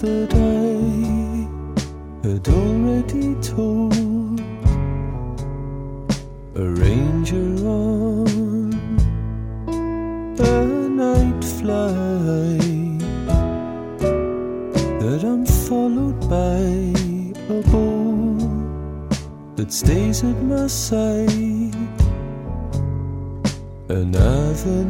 the day had already told a ranger on a night flight that I'm followed by a bull that stays at my side. Another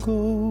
go.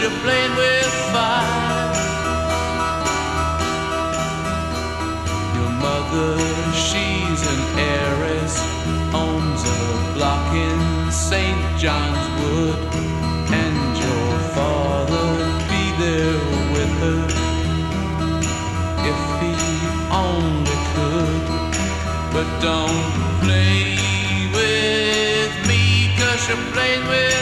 You're playing with fire. Your mother, she's an heiress, owns a block in St. John's Wood, and your father be there with her if he only could. But don't play with me, cause you're playing with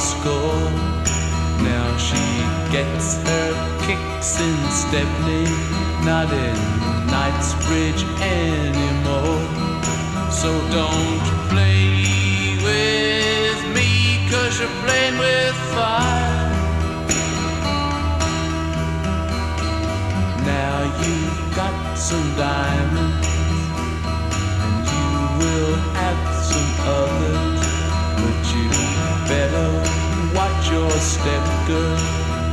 score. Now she gets her kicks in Stepney, not in Knightsbridge anymore. So don't play with me, cause you're playing with fire. Now you've got some diamonds, and you will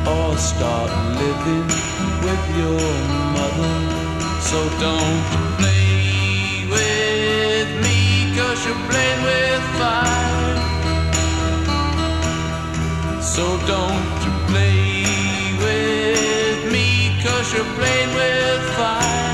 or start living with your mother. So don't play with me, cause you're playing with fire. So don't play with me, cause you're playing with fire.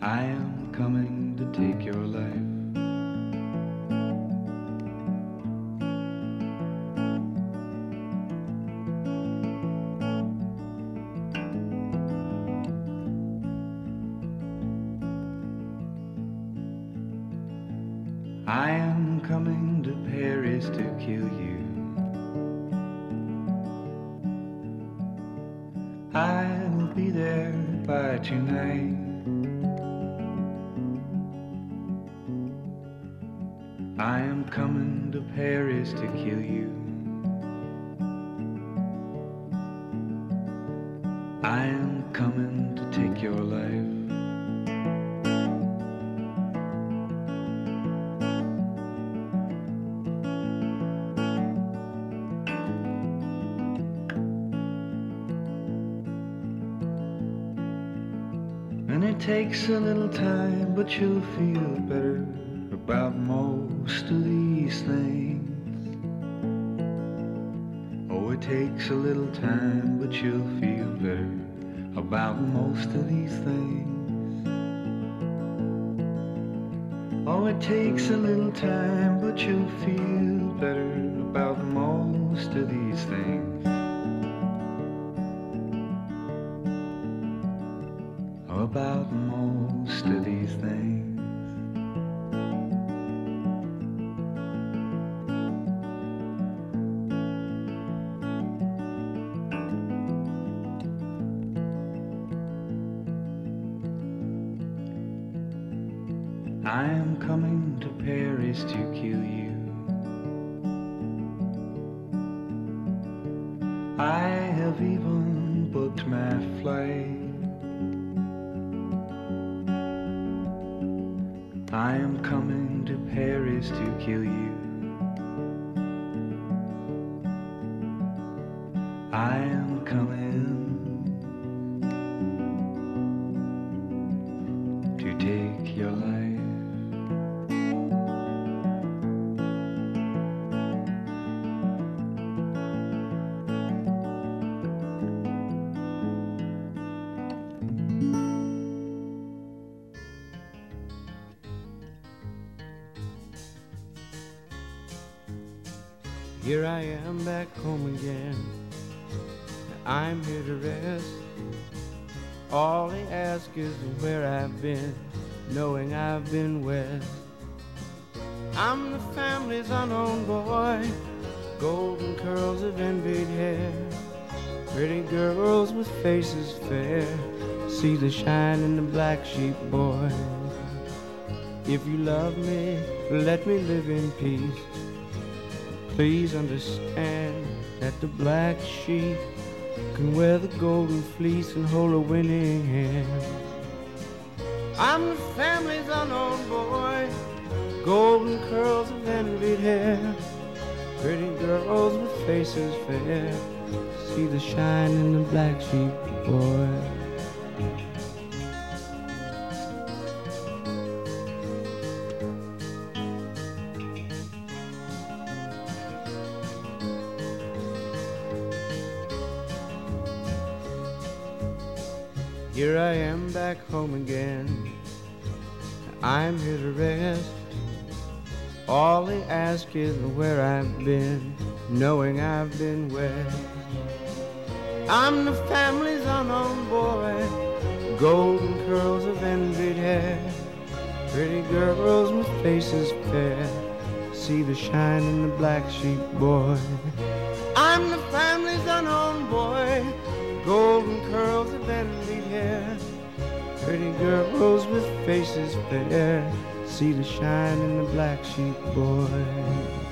I am coming to take your life. Takes a little time, but you'll feel better about most of these things. Oh, it takes a little time, but you'll feel better about most of these things. Oh, it takes a little time, but you'll feel you. I have even booked my flight. Is where I've been, knowing I've been west. I'm the family's unknown boy, golden curls of envied hair. Pretty girls with faces fair, see the shine in the black sheep boy. If you love me, let me live in peace. Please understand that the black sheep can wear the golden fleece and hold a winning hand. I'm the family's unknown boy, golden curls of envied hair. Pretty girls with faces fair, see the shine in the black sheep boy. Here I am back home again. I'm here to rest. All they ask is where I've been, knowing I've been west. I'm the family's unknown boy, golden curls of envied hair. Pretty girls with faces fair, see the shine in the black sheep boy. I'm the family's unknown boy, golden curls of envied Pretty girls with faces fair, see the shine in the black sheep boy.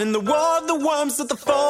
In the of the worms at the fall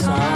a